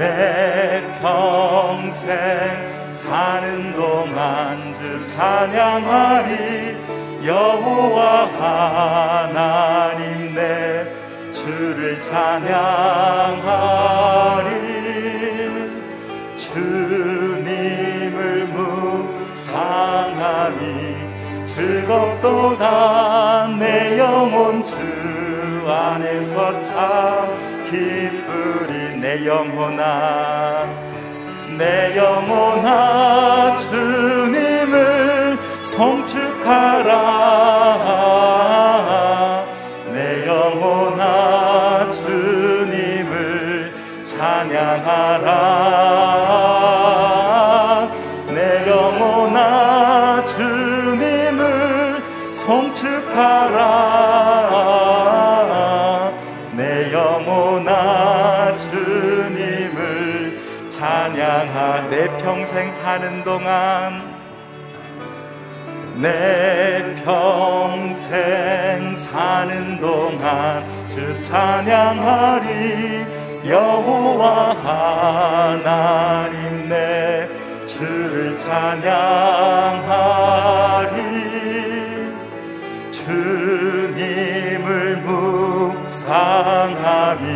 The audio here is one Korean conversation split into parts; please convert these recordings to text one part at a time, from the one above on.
내 평생 사는 동안 주 찬양하리. 여호와 하나님 내 주를 찬양하리. 주님을 묵상하니 즐겁도다 내 영혼 주 안에서 참 기쁘리 내 영혼아 내 영혼아 주님을 성축하라. 내 영혼아 주님을 찬양하라 내 평생 사는 동안 내 평생 사는 동안 주 찬양하리 여호와 하나님 내 주를 찬양하리 주님을 묵상함이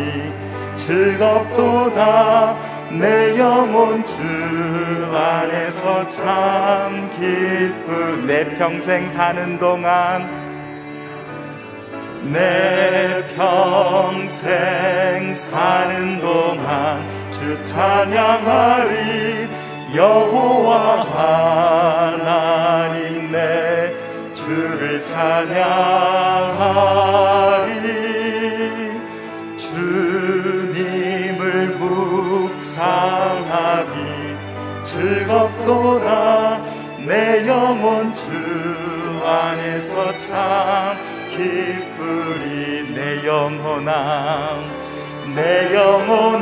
즐겁도다 내 영혼 주 안에서 참 기쁜 내 평생 사는 동안 내 평생 사는 동안 주 찬양하리 여호와 하나님 내 주를 찬양하리 즐겁도다. 내 영혼 주 안에서 참 기쁘리. 내 영혼아 내 영혼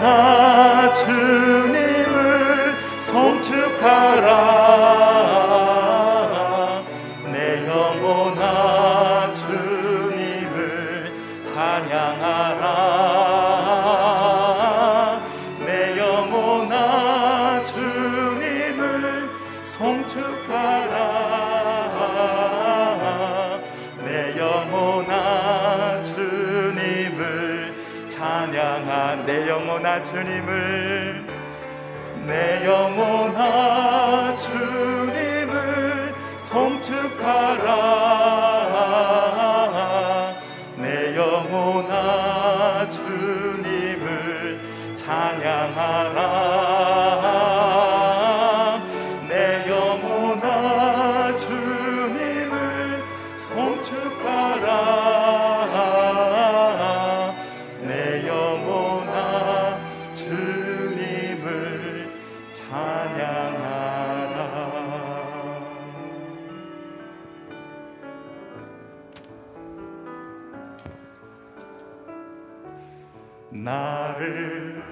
나를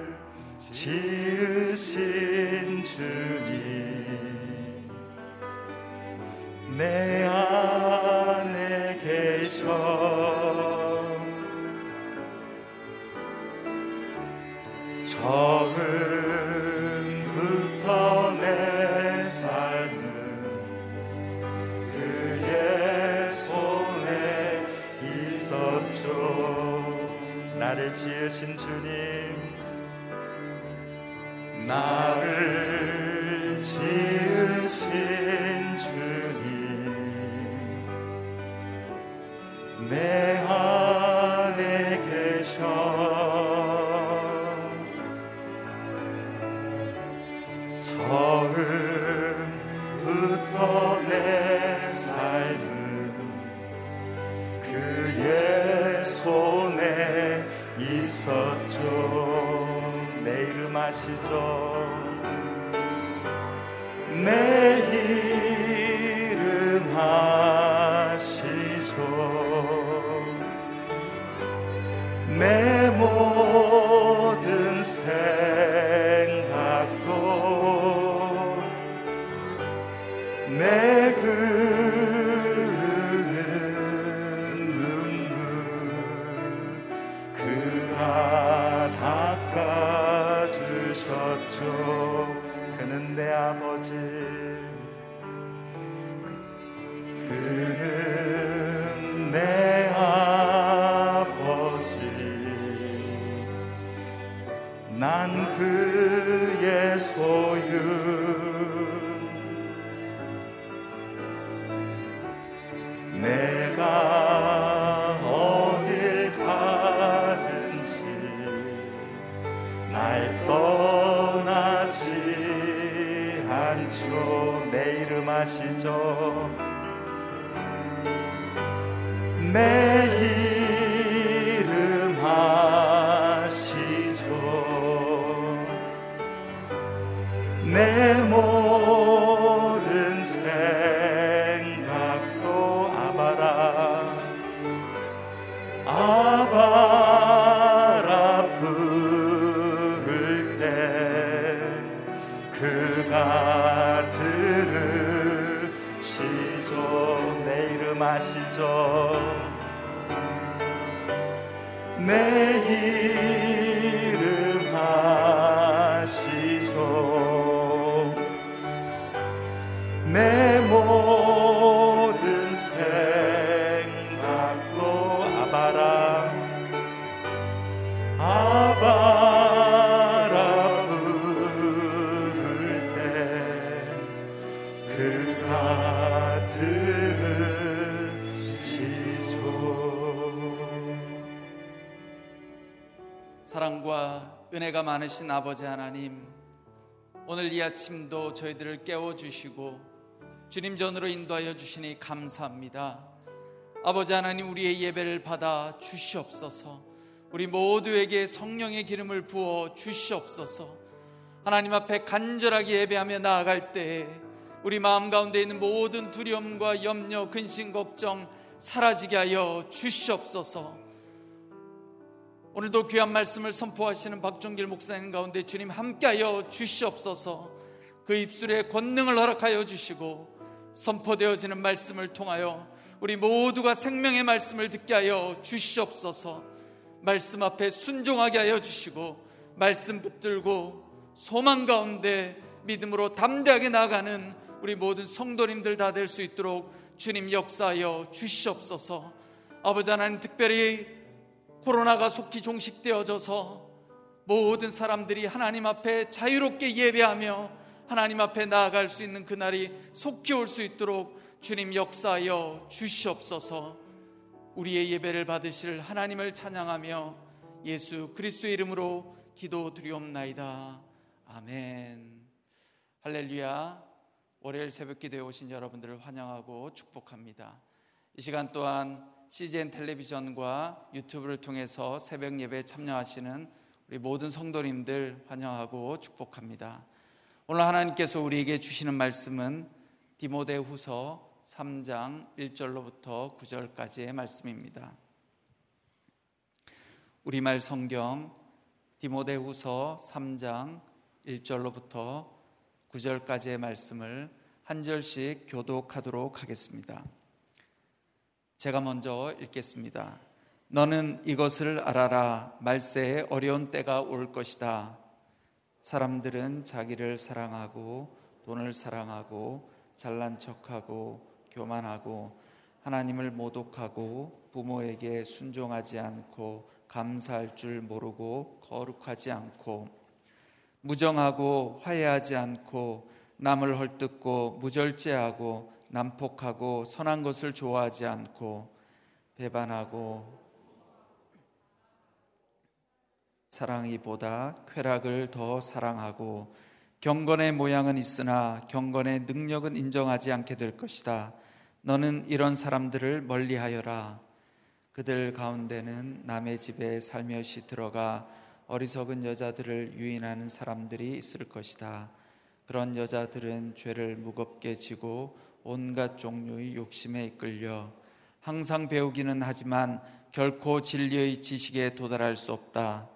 지으신 주님. 내 하시 내이 은혜가 많으신 아버지 하나님, 오늘 이 아침도 저희들을 깨워주시고 주님 전으로 인도하여 주시니 감사합니다. 아버지 하나님, 우리의 예배를 받아 주시옵소서. 우리 모두에게 성령의 기름을 부어 주시옵소서. 하나님 앞에 간절하게 예배하며 나아갈 때에 우리 마음 가운데 있는 모든 두려움과 염려, 근심, 걱정 사라지게 하여 주시옵소서. 오늘도 귀한 말씀을 선포하시는 박종길 목사님 가운데 주님 함께하여 주시옵소서. 그 입술에 권능을 허락하여 주시고 선포되어지는 말씀을 통하여 우리 모두가 생명의 말씀을 듣게 하여 주시옵소서. 말씀 앞에 순종하게 하여 주시고 말씀 붙들고 소망 가운데 믿음으로 담대하게 나가는 우리 모든 성도님들 다 될 수 있도록 주님 역사하여 주시옵소서. 아버지 하나님 특별히 코로나가 속히 종식되어져서 모든 사람들이 하나님 앞에 자유롭게 예배하며 하나님 앞에 나아갈 수 있는 그날이 속히 올 수 있도록 주님 역사하여 주시옵소서 우리의 예배를 받으실 하나님을 찬양하며 예수 그리스도의 이름으로 기도 드리옵나이다. 아멘. 할렐루야. 월요일 새벽 기도에 오신 여러분들을 환영하고 축복합니다. 이 시간 또한 CGN 텔레비전과 유튜브를 통해서 새벽 예배에 참여하시는 우리 모든 성도님들 환영하고 축복합니다. 오늘 하나님께서 우리에게 주시는 말씀은 디모데 후서 3장 1절로부터 9절까지의 말씀입니다. 우리말 성경 디모데 후서 3장 1절로부터 9절까지의 말씀을 한 절씩 교독하도록 하겠습니다. 제가 먼저 읽겠습니다. 너는 이것을 알아라. 말세에 어려운 때가 올 것이다. 사람들은 자기를 사랑하고 돈을 사랑하고 잘난 척하고 교만하고 하나님을 모독하고 부모에게 순종하지 않고 감사할 줄 모르고 거룩하지 않고 무정하고 화해하지 않고 남을 헐뜯고 무절제하고 난폭하고 선한 것을 좋아하지 않고 배반하고 사랑이보다 쾌락을 더 사랑하고 경건의 모양은 있으나 경건의 능력은 인정하지 않게 될 것이다. 너는 이런 사람들을 멀리하여라. 그들 가운데는 남의 집에 살며시 들어가 어리석은 여자들을 유인하는 사람들이 있을 것이다. 그런 여자들은 죄를 무겁게 지고 온갖 종류의 욕심에 이끌려 항상 배우기는 하지만 결코 진리의 지식에 도달할 수 없다.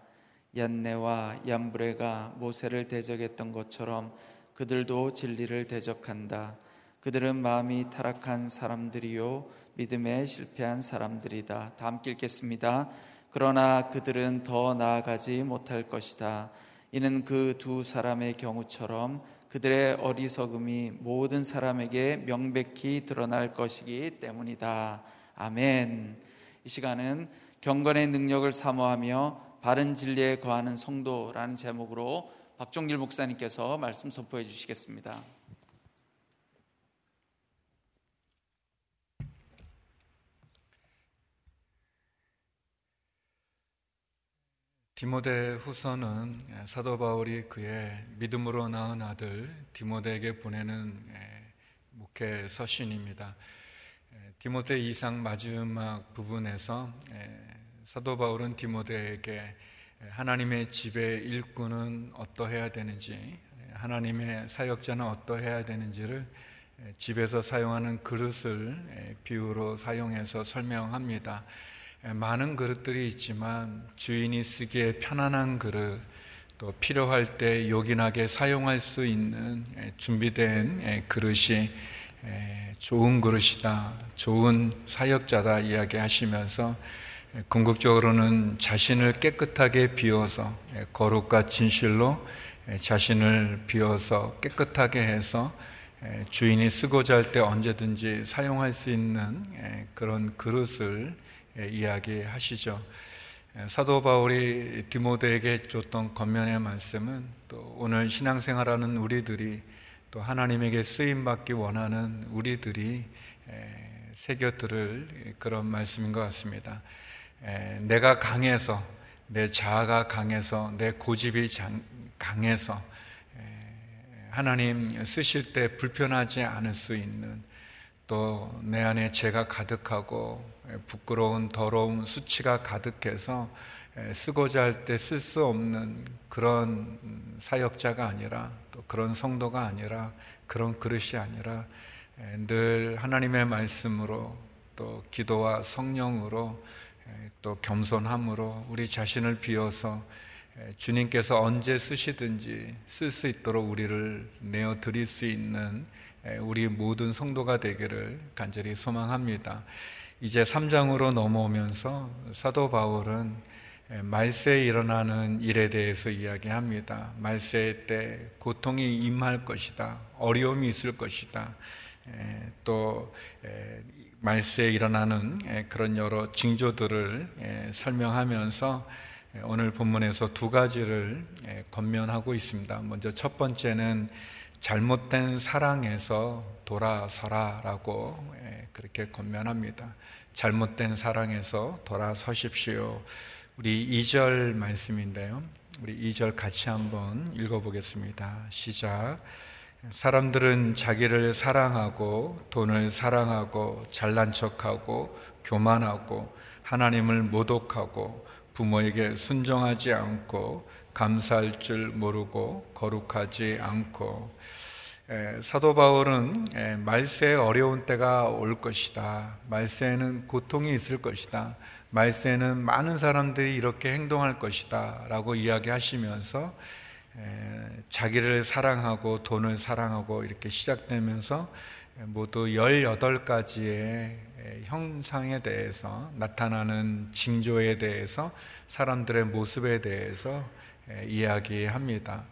얀네와 얀브레가 모세를 대적했던 것처럼 그들도 진리를 대적한다. 그들은 마음이 타락한 사람들이요 믿음에 실패한 사람들이다. 다 함께 읽겠습니다. 그러나 그들은 더 나아가지 못할 것이다. 이는 그 두 사람의 경우처럼 그들의 어리석음이 모든 사람에게 명백히 드러날 것이기 때문이다. 아멘. 이 시간은 경건의 능력을 사모하며 바른 진리에 거하는 성도라는 제목으로 박종길 목사님께서 말씀 선포해 주시겠습니다. 디모데 후서는 사도 바울이 그의 믿음으로 낳은 아들 디모데에게 보내는 목회 서신입니다. 디모데 이상 마지막 부분에서 사도 바울은 디모데에게 하나님의 집의 일꾼은 어떠해야 되는지, 하나님의 사역자는 어떠해야 되는지를 집에서 사용하는 그릇을 비유로 사용해서 설명합니다. 많은 그릇들이 있지만 주인이 쓰기에 편안한 그릇, 또 필요할 때 요긴하게 사용할 수 있는 준비된 그릇이 좋은 그릇이다, 좋은 사역자다 이야기하시면서 궁극적으로는 자신을 깨끗하게 비워서 거룩과 진실로 자신을 비워서 깨끗하게 해서 주인이 쓰고자 할 때 언제든지 사용할 수 있는 그런 그릇을 예, 이야기하시죠. 예, 사도 바울이 디모데에게 줬던 겉면의 말씀은 또 오늘 신앙생활하는 우리들이 또 하나님에게 쓰임 받기 원하는 우리들이 예, 새겨 들을 그런 말씀인 것 같습니다. 내가 강해서 내 자아가 강해서 내 고집이 강해서 하나님 쓰실 때 불편하지 않을 수 있는 또 내 안에 죄가 가득하고 부끄러운 더러운 수치가 가득해서 쓰고자 할 때 쓸 수 없는 그런 사역자가 아니라 또 그런 성도가 아니라 그런 그릇이 아니라 늘 하나님의 말씀으로 또 기도와 성령으로 또 겸손함으로 우리 자신을 비워서 주님께서 언제 쓰시든지 쓸 수 있도록 우리를 내어 드릴 수 있는 우리 모든 성도가 되기를 간절히 소망합니다. 이제 3장으로 넘어오면서 사도 바울은 말세에 일어나는 일에 대해서 이야기합니다. 말세 때 고통이 임할 것이다. 어려움이 있을 것이다. 또 말세에 일어나는 그런 여러 징조들을 설명하면서 오늘 본문에서 두 가지를 권면하고 있습니다. 먼저 첫 번째는 잘못된 사랑에서 돌아서라라고 그렇게 권면합니다. 잘못된 사랑에서 돌아서십시오. 우리 2절 말씀인데요. 우리 2절 같이 한번 읽어보겠습니다. 시작. 사람들은 자기를 사랑하고 돈을 사랑하고 잘난 척하고 교만하고 하나님을 모독하고 부모에게 순종하지 않고 감사할 줄 모르고 거룩하지 않고 사도 바울은 말세에 어려운 때가 올 것이다. 말세에는 고통이 있을 것이다. 말세에는 많은 사람들이 이렇게 행동할 것이다. 라고 이야기하시면서 자기를 사랑하고 돈을 사랑하고 이렇게 시작되면서 모두 18가지의 형상에 대해서 나타나는 징조에 대해서 사람들의 모습에 대해서 이야기합니다.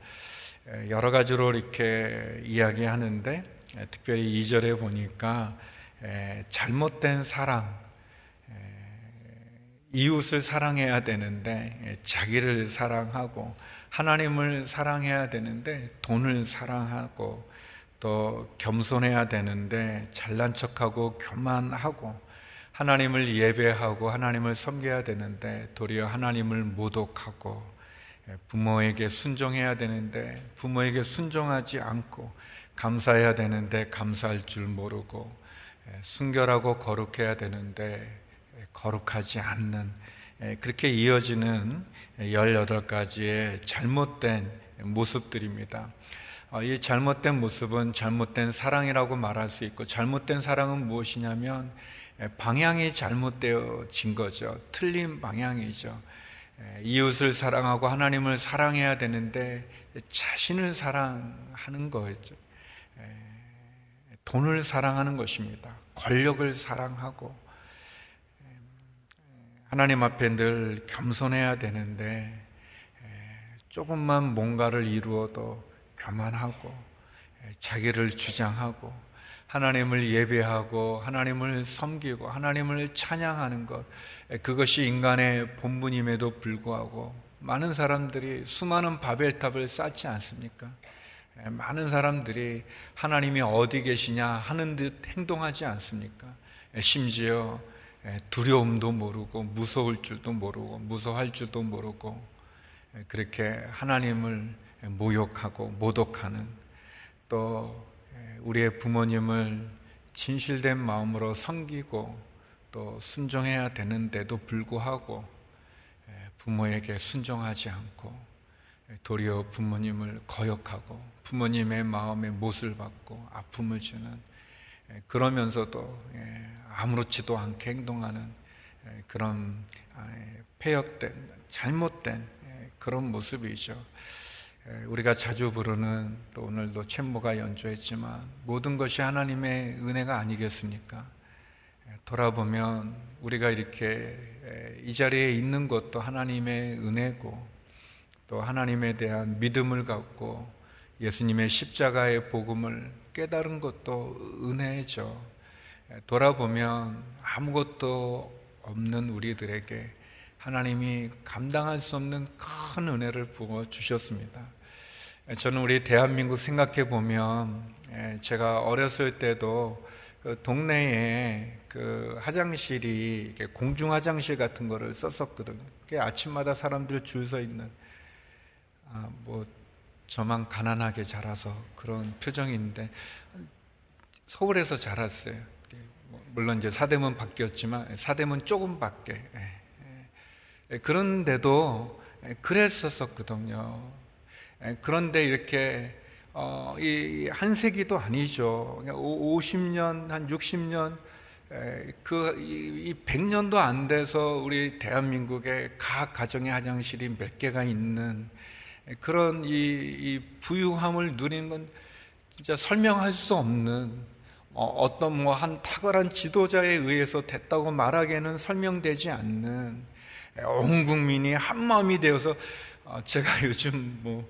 여러 가지로 이렇게 이야기하는데 특별히 2절에 보니까 잘못된 사랑, 이웃을 사랑해야 되는데 자기를 사랑하고 하나님을 사랑해야 되는데 돈을 사랑하고 또 겸손해야 되는데 잘난 척하고 교만하고 하나님을 예배하고 하나님을 섬겨야 되는데 도리어 하나님을 모독하고 예, 부모에게 순종해야 되는데 부모에게 순종하지 않고 감사해야 되는데 감사할 줄 모르고 예, 순결하고 거룩해야 되는데 예, 거룩하지 않는 그렇게 이어지는 18가지의 잘못된 모습들입니다. 어, 이 잘못된 모습은 잘못된 사랑이라고 말할 수 있고 잘못된 사랑은 무엇이냐면 방향이 잘못되어진 거죠. 틀린 방향이죠. 이웃을 사랑하고 하나님을 사랑해야 되는데 자신을 사랑하는 거죠. 돈을 사랑하는 것입니다. 권력을 사랑하고 하나님 앞에 늘 겸손해야 되는데 조금만 뭔가를 이루어도 교만하고 자기를 주장하고 하나님을 예배하고 하나님을 섬기고 하나님을 찬양하는 것 그것이 인간의 본분임에도 불구하고 많은 사람들이 수많은 바벨탑을 쌓지 않습니까? 많은 사람들이 하나님이 어디 계시냐 하는 듯 행동하지 않습니까? 심지어 두려움도 모르고 무서울 줄도 모르고 무서워할 줄도 모르고 그렇게 하나님을 모욕하고 모독하는 또 우리의 부모님을 진실된 마음으로 섬기고 또 순종해야 되는데도 불구하고 부모에게 순종하지 않고 도리어 부모님을 거역하고 부모님의 마음에 못을 받고 아픔을 주는 그러면서도 아무렇지도 않게 행동하는 그런 아, 폐역된 잘못된 그런 모습이죠. 우리가 자주 부르는 또 오늘도 챔모가 연주했지만 모든 것이 하나님의 은혜가 아니겠습니까? 돌아보면 우리가 이렇게 이 자리에 있는 것도 하나님의 은혜고 또 하나님에 대한 믿음을 갖고 예수님의 십자가의 복음을 깨달은 것도 은혜죠. 돌아보면 아무것도 없는 우리들에게 하나님이 감당할 수 없는 큰 은혜를 부어 주셨습니다. 저는 우리 대한민국 생각해 보면 예, 제가 어렸을 때도 그 동네에 그 화장실이 공중 화장실 같은 거를 썼었거든요. 아침마다 사람들 줄 서 있는 아, 뭐 저만 가난하게 자라서 그런 표정인데 서울에서 자랐어요. 뭐 물론 이제 사대문 바뀌었지만 사대문 조금 밖에 예. 예, 그런데도 그랬었었거든요. 예, 그런데 이렇게 어, 이 한 세기도 아니죠. 50년, 한 60년, 예, 그, 이 100년도 안 돼서 우리 대한민국의 각 가정의 화장실이 몇 개가 있는 그런 이, 이 부유함을 누리는 건 진짜 설명할 수 없는 어, 어떤 뭐 한 탁월한 지도자에 의해서 됐다고 말하기에는 설명되지 않는 온 국민이 한 마음이 되어서 어, 제가 요즘 뭐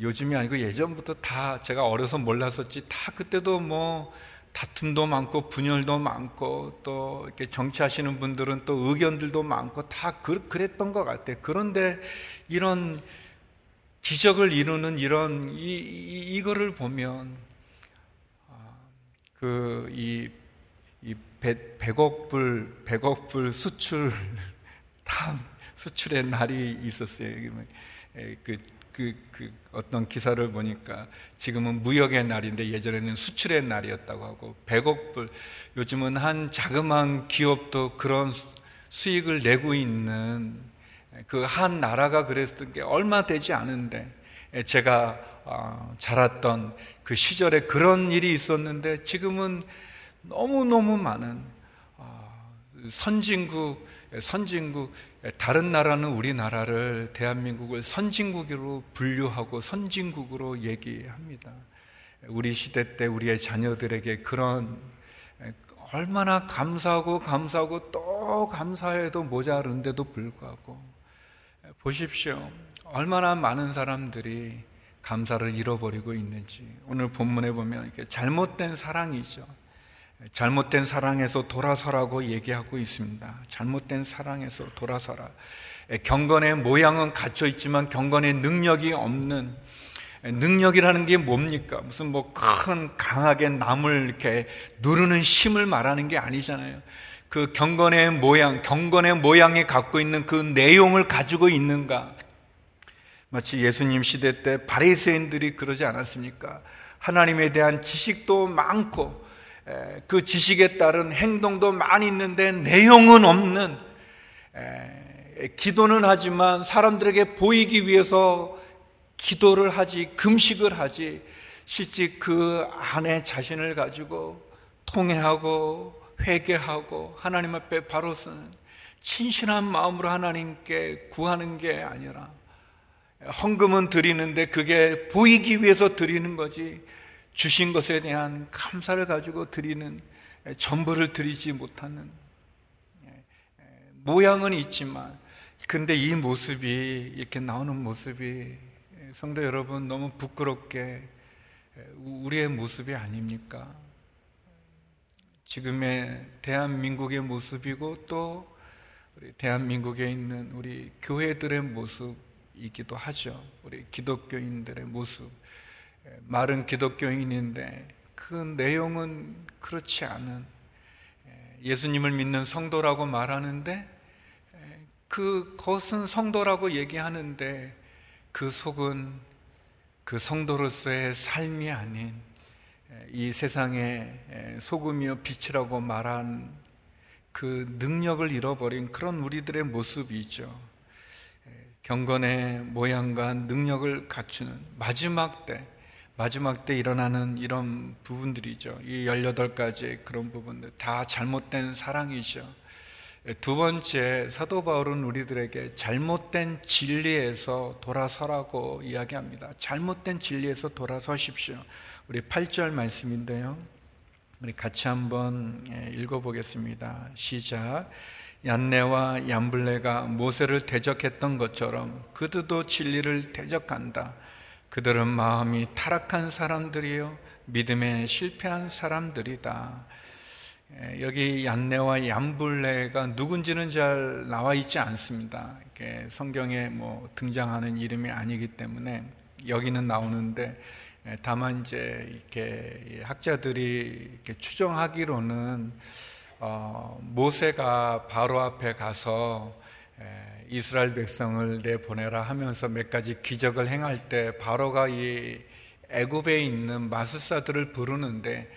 요즘이 아니고 예전부터 다 제가 어려서 몰랐었지 다 그때도 뭐 다툼도 많고 분열도 많고 또 이렇게 정치하시는 분들은 또 의견들도 많고 다 그, 그랬던 것 같아요. 그런데 이런 기적을 이루는 이런 이, 이 이거를 보면 아, 그이 이 100억 불 100억 불 수출 다 수출의 날이 있었어요. 그, 그, 그 어떤 기사를 보니까 지금은 무역의 날인데 예전에는 수출의 날이었다고 하고 100억 불 요즘은 한 자그마한 기업도 그런 수익을 내고 있는 그 한 나라가 그랬던 게 얼마 되지 않은데 제가 어, 자랐던 그 시절에 그런 일이 있었는데 지금은 너무너무 많은 어, 선진국 선진국, 다른 나라는 우리나라를 대한민국을 선진국으로 분류하고 선진국으로 얘기합니다. 우리 시대 때 우리의 자녀들에게 그런 얼마나 감사하고 감사하고 또 감사해도 모자른데도 불구하고 보십시오. 얼마나 많은 사람들이 감사를 잃어버리고 있는지 오늘 본문에 보면 잘못된 사랑이죠. 잘못된 사랑에서 돌아서라고 얘기하고 있습니다. 잘못된 사랑에서 돌아서라. 경건의 모양은 갖춰 있지만 경건의 능력이 없는 능력이라는 게 뭡니까? 무슨 뭐 큰 강하게 남을 이렇게 누르는 힘을 말하는 게 아니잖아요. 그 경건의 모양, 경건의 모양이 갖고 있는 그 내용을 가지고 있는가? 마치 예수님 시대 때 바리새인들이 그러지 않았습니까? 하나님에 대한 지식도 많고 그 지식에 따른 행동도 많이 있는데 내용은 없는 기도는 하지만 사람들에게 보이기 위해서 기도를 하지, 금식을 하지, 실제 그 안에 자신을 가지고 통회하고 회개하고 하나님 앞에 바로 서는 친신한 마음으로 하나님께 구하는 게 아니라 헌금은 드리는데 그게 보이기 위해서 드리는 거지 주신 것에 대한 감사를 가지고 드리는 전부를 드리지 못하는 모양은 있지만 근데 이 모습이 이렇게 나오는 모습이 성도 여러분 너무 부끄럽게 우리의 모습이 아닙니까? 지금의 대한민국의 모습이고 또 우리 대한민국에 있는 우리 교회들의 모습이기도 하죠. 우리 기독교인들의 모습. 말은 기독교인인데 그 내용은 그렇지 않은 예수님을 믿는 성도라고 말하는데 그것은 성도라고 얘기하는데 그 속은 그 성도로서의 삶이 아닌 이 세상의 소금이요 빛이라고 말한 그 능력을 잃어버린 그런 우리들의 모습이 있죠. 경건의 모양과 능력을 갖추는 마지막 때, 마지막 때 일어나는 이런 부분들이죠. 이 18가지 그런 부분들. 다 잘못된 사랑이죠. 두 번째, 사도 바울은 우리들에게 잘못된 진리에서 돌아서라고 이야기합니다. 잘못된 진리에서 돌아서십시오. 우리 8절 말씀인데요. 우리 같이 한번 예, 읽어보겠습니다. 시작. 얀네와 얀블레가 모세를 대적했던 것처럼 그들도 진리를 대적한다. 그들은 마음이 타락한 사람들이요. 믿음에 실패한 사람들이다. 예, 여기 얀네와 얀블레가 누군지는 잘 나와 있지 않습니다. 성경에 뭐 등장하는 이름이 아니기 때문에 여기는 나오는데 예, 다만 이제 이렇게 학자들이 이렇게 추정하기로는 어, 모세가 바로 앞에 가서 예, 이스라엘 백성을 내보내라 하면서 몇 가지 기적을 행할 때 바로가 이 애굽에 있는 마술사들을 부르는데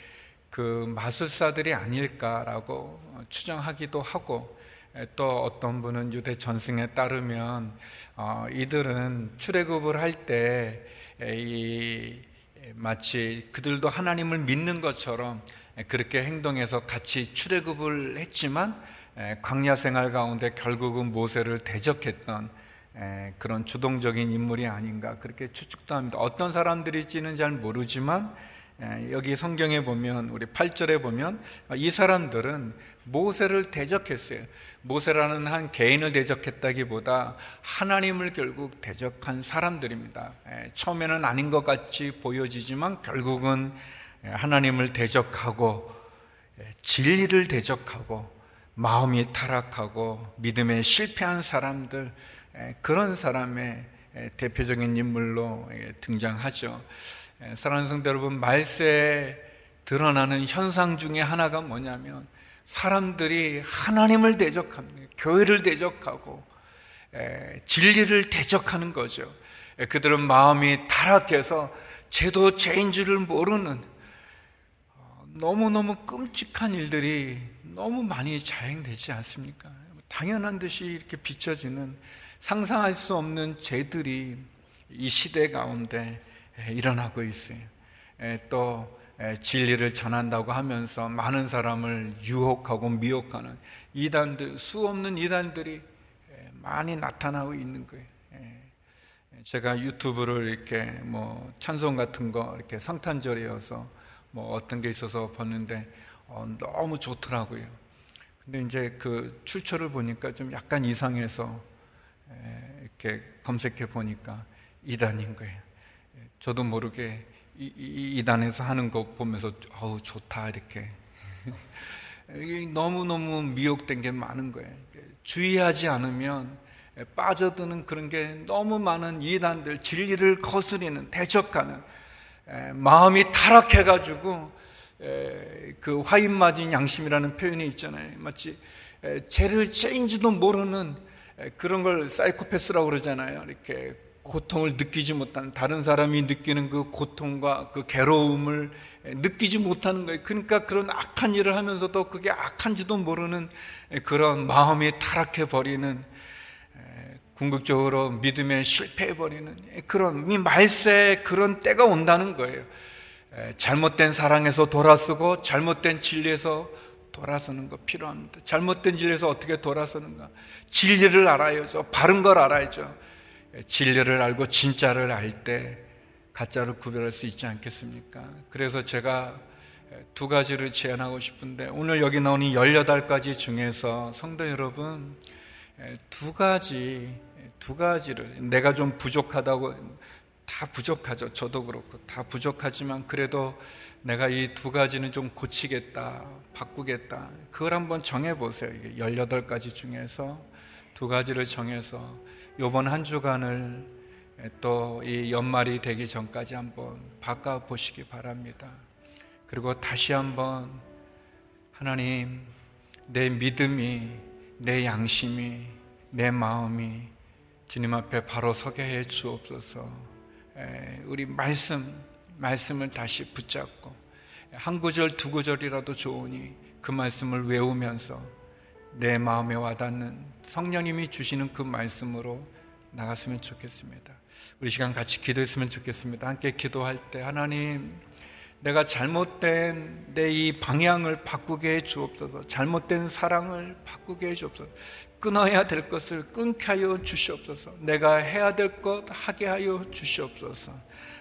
그 마술사들이 아닐까라고 추정하기도 하고 예, 또 어떤 분은 유대 전승에 따르면 어, 이들은 출애굽을 할 때 이 마치 그들도 하나님을 믿는 것처럼 그렇게 행동해서 같이 출애굽을 했지만 광야 생활 가운데 결국은 모세를 대적했던 그런 주동적인 인물이 아닌가 그렇게 추측도 합니다. 어떤 사람들일지는 잘 모르지만 여기 성경에 보면 우리 8절에 보면 이 사람들은 모세를 대적했어요. 모세라는 한 개인을 대적했다기보다 하나님을 결국 대적한 사람들입니다. 처음에는 아닌 것 같이 보여지지만 결국은 하나님을 대적하고 진리를 대적하고 마음이 타락하고 믿음에 실패한 사람들 그런 사람의 대표적인 인물로 등장하죠. 사랑하는 성도 여러분, 말세에 드러나는 현상 중에 하나가 뭐냐면 사람들이 하나님을 대적합니다. 교회를 대적하고 진리를 대적하는 거죠. 그들은 마음이 타락해서 죄도 죄인 줄을 모르는 어, 너무너무 끔찍한 일들이 너무 많이 자행되지 않습니까? 당연한 듯이 이렇게 비춰지는 상상할 수 없는 죄들이 이 시대 가운데 일어나고 있어요. 또 진리를 전한다고 하면서 많은 사람을 유혹하고 미혹하는 이단들, 수 없는 이단들이 많이 나타나고 있는 거예요. 제가 유튜브를 이렇게 뭐 찬송 같은 거 이렇게 성탄절이어서 뭐 어떤 게 있어서 봤는데 어, 너무 좋더라고요. 근데 이제 그 출처를 보니까 좀 약간 이상해서 이렇게 검색해 보니까 이단인 거예요. 저도 모르게 이, 이, 이 단에서 하는 거 보면서 어우 좋다 이렇게 너무 너무 미혹된 게 많은 거예요. 주의하지 않으면 빠져드는 그런 게 너무 많은 이단들 진리를 거스리는 대적하는 마음이 타락해가지고 그 화인 맞은 양심이라는 표현이 있잖아요. 마치 죄를 죄인지도 모르는 그런 걸 사이코패스라고 그러잖아요. 이렇게 고통을 느끼지 못하는 다른 사람이 느끼는 그 고통과 그 괴로움을 느끼지 못하는 거예요. 그러니까 그런 악한 일을 하면서도 그게 악한지도 모르는 그런 마음이 타락해 버리는 궁극적으로 믿음에 실패해버리는 그런 이 말세에 그런 때가 온다는 거예요. 잘못된 사랑에서 돌아서고 잘못된 진리에서 돌아서는 거 필요합니다. 잘못된 진리에서 어떻게 돌아서는가? 진리를 알아야죠. 바른 걸 알아야죠. 진리를 알고 진짜를 알 때 가짜를 구별할 수 있지 않겠습니까? 그래서 제가 두 가지를 제안하고 싶은데 오늘 여기 이 18가지 중에서 성도 여러분 두 가지 두 가지를 내가 좀 부족하다고 다 부족하죠. 저도 그렇고 다 부족하지만 그래도 내가 이 두 가지는 좀 고치겠다, 바꾸겠다. 그걸 한번 정해 보세요. 이게 18가지 중에서 두 가지를 정해서 요번 한 주간을 또 이 연말이 되기 전까지 한번 바꿔 보시기 바랍니다. 그리고 다시 한번 하나님 내 믿음이 내 양심이 내 마음이 주님 앞에 바로 서게 해 주옵소서. 우리 말씀 말씀을 다시 붙잡고 한 구절 두 구절이라도 좋으니 그 말씀을 외우면서 내 마음에 와닿는 성령님이 주시는 그 말씀으로 나갔으면 좋겠습니다. 우리 시간 같이 기도했으면 좋겠습니다. 함께 기도할 때 하나님 내가 잘못된 내 이 방향을 바꾸게 해 주옵소서. 잘못된 사랑을 바꾸게 해 주옵소서. 끊어야 될 것을 끊게 하여 주시옵소서. 내가 해야 될 것 하게 하여 주시옵소서.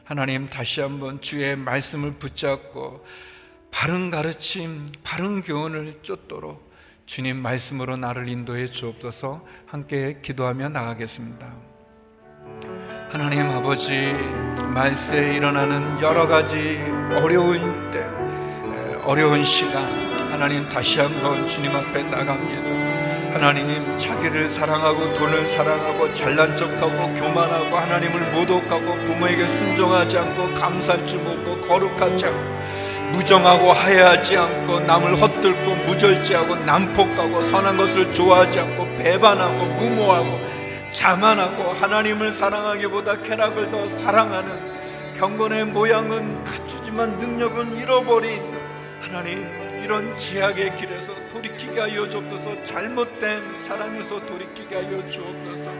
하나님 다시 한번 주의 말씀을 붙잡고 바른 가르침, 바른 교훈을 쫓도록 주님 말씀으로 나를 인도해 주옵소서 함께 기도하며 나가겠습니다. 하나님 아버지, 말세에 일어나는 여러 가지 어려운 때, 어려운 시간, 하나님 다시 한번 주님 앞에 나갑니다. 하나님 자기를 사랑하고 돈을 사랑하고 잘난 척하고 교만하고 하나님을 모독하고 부모에게 순종하지 않고 줄 모르고 거룩하지 않고 무정하고 하야하지 않고 남을 헛들고 무절제하고 난폭하고 선한 것을 좋아하지 않고 배반하고 무모하고 자만하고 하나님을 사랑하기보다 쾌락을 더 사랑하는 경건의 모양은 갖추지만 능력은 잃어버린 하나님 이런 제약의 길에서 돌이키게 하여 주옵소서. 잘못된 사랑에서 돌이키게 하여 주옵소서.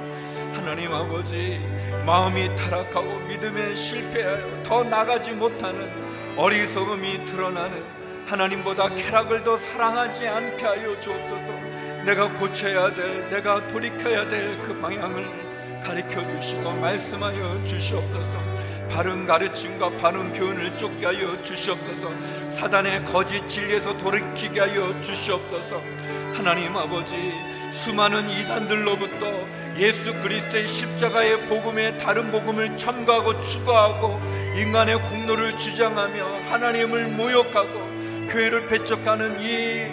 하나님 아버지 마음이 타락하고 믿음에 실패하여 더 나가지 못하는 어리석음이 드러나는 하나님보다 쾌락을 더 사랑하지 않게 하여 주옵소서 내가 고쳐야 될 내가 돌이켜야 될 그 방향을 가르쳐 주시고 말씀하여 주시옵소서. 바른 가르침과 바른 교훈을 쫓게 하여 주시옵소서. 사단의 거짓 진리에서 돌이키게 하여 주시옵소서. 하나님 아버지 수많은 이단들로부터 예수 그리스도의 십자가의 복음에 다른 복음을 첨가하고 추가하고 인간의 공로를 주장하며 하나님을 모욕하고 교회를 배척하는 이,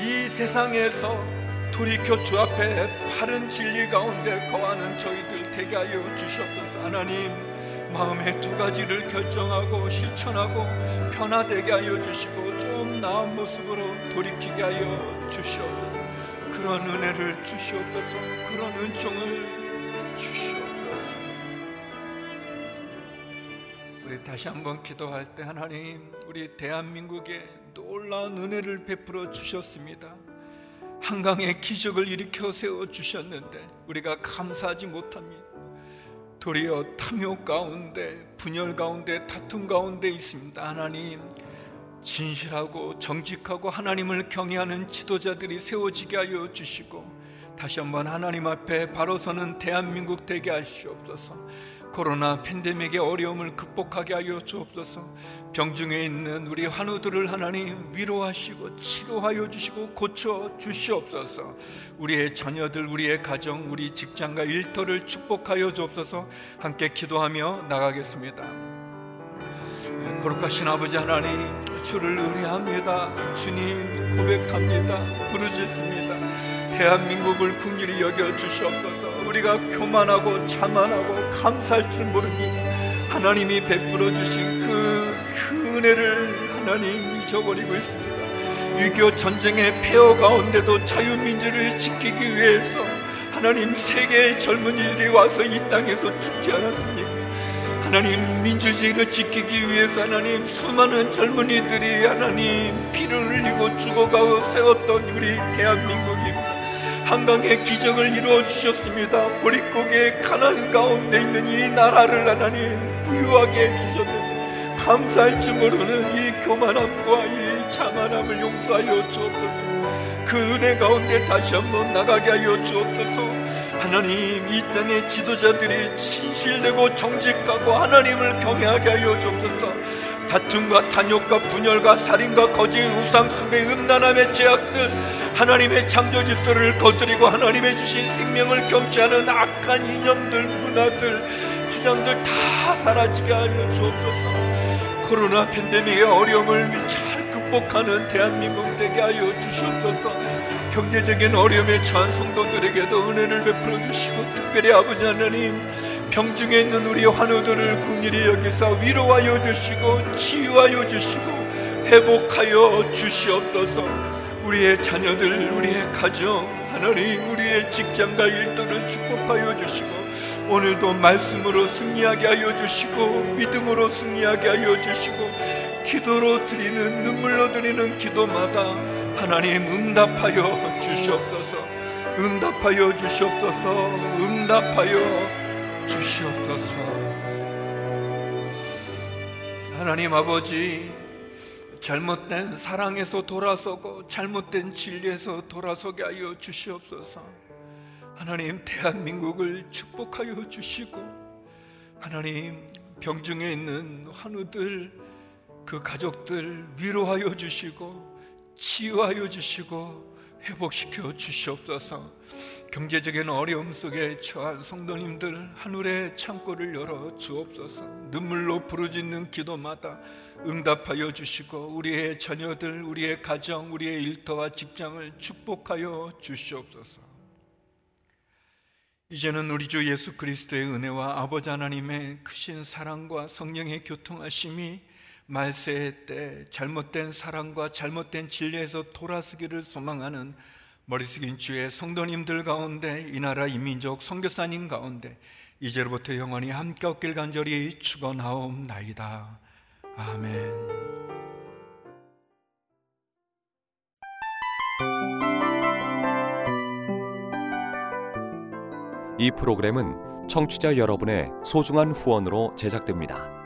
이 세상에서 돌이켜 주 앞에 바른 진리 가운데 거하는 저희들 되게 하여 주시옵소서. 하나님 마음의 두 가지를 결정하고 실천하고 변화되게 하여 주시고 좀 나은 모습으로 돌이키게 하여 주시옵소서. 그런 은혜를 주시옵소서. 그런 은총을 주시옵소서. 우리 다시 한번 기도할 때 하나님 우리 대한민국에 놀라운 은혜를 베풀어 주셨습니다 한강의 기적을 일으켜 세워 주셨는데 우리가 감사하지 못합니다 도리어 탐욕 가운데 분열 가운데 다툼 가운데 있습니다 하나님 진실하고 정직하고 하나님을 경외하는 지도자들이 세워지게 하여 주시고 다시 한번 하나님 앞에 바로 서는 대한민국 되게 하시옵소서. 코로나 팬데믹의 어려움을 극복하게 하여 주옵소서. 병중에 있는 우리 환우들을 하나님 위로하시고 치료하여 주시고 고쳐 주시옵소서. 우리의 자녀들, 우리의 가정, 우리 직장과 일터를 축복하여 주옵소서. 함께 기도하며 나가겠습니다. 거룩하신 아버지 하나님 주를 의뢰합니다 주님 고백합니다 부르짖습니다 대한민국을 국률이 여겨 주시옵소서 우리가 교만하고 자만하고 감사할 줄 모릅니다 하나님이 베풀어 주신 그, 그 은혜를 하나님 잊어버리고 있습니다 6.25 전쟁의 폐허 가운데도 자유민주를 지키기 위해서 하나님 세계의 젊은이들이 와서 이 땅에서 죽지 않았습니까? 하나님 민주주의를 지키기 위해서 하나님 수많은 젊은이들이 하나님 피를 흘리고 죽어가고 세웠던 우리 대한민국입니다. 한강의 기적을 이루어 주셨습니다. 보릿고개 가난 가운데 있는 이 나라를 하나님 부유하게 해주셨는데 감사할 줄 모르는 이 교만함과 이 자만함을 용서하여 주옵소서. 그 은혜 가운데 다시 한번 나가게 하여 주옵소서. 하나님 이 땅의 지도자들이 진실되고 정직하고 하나님을 경외하게 하여 주옵소서. 다툼과 탄욕과 분열과 살인과 거짓 우상 숭배 음란함의 제약들 하나님의 창조 질서를 거스리고 하나님의 주신 생명을 경치하는 악한 이념들 문화들 주장들 다 사라지게 하여 주옵소서. 코로나 팬데믹의 어려움을 잘 극복하는 대한민국 되게 하여 주시옵소서. 경제적인 어려움에 처한 성도들에게도 은혜를 베풀어 주시고 특별히 아버지 하나님 병중에 있는 우리 환우들을 궁일이 여기서 위로하여 주시고 치유하여 주시고 회복하여 주시옵소서. 우리의 자녀들 우리의 가정 하나님 우리의 직장과 일들을 축복하여 주시고 오늘도 말씀으로 승리하게 하여 주시고 믿음으로 승리하게 하여 주시고 기도로 드리는 눈물로 드리는 기도마다 하나님 응답하여 주시옵소서. 응답하여 주시옵소서. 응답하여 주시옵소서. 하나님 아버지, 잘못된 사랑에서 돌아서고 잘못된 진리에서 돌아서게 하여 주시옵소서. 하나님 대한민국을 축복하여 주시고 하나님 병중에 있는 환우들 그 가족들 위로하여 주시고 치유하여 주시고 회복시켜 주시옵소서. 경제적인 어려움 속에 처한 성도님들 하늘의 창고를 열어 주옵소서. 눈물로 부르짖는 기도마다 응답하여 주시고 우리의 자녀들, 우리의 가정, 우리의 일터와 직장을 축복하여 주시옵소서. 이제는 우리 주 예수 그리스도의 은혜와 아버지 하나님의 크신 사랑과 성령의 교통하심이 말세의 때 잘못된 사랑과 잘못된 진리에서 돌아서기를 소망하는 머리 숙인 주의 성도님들 가운데 이 나라 이민족 선교사님 가운데 이제로부터 영원히 함께 없길 간절히 축원하옵나이다. 아멘. 이 프로그램은 청취자 여러분의 소중한 후원으로 제작됩니다.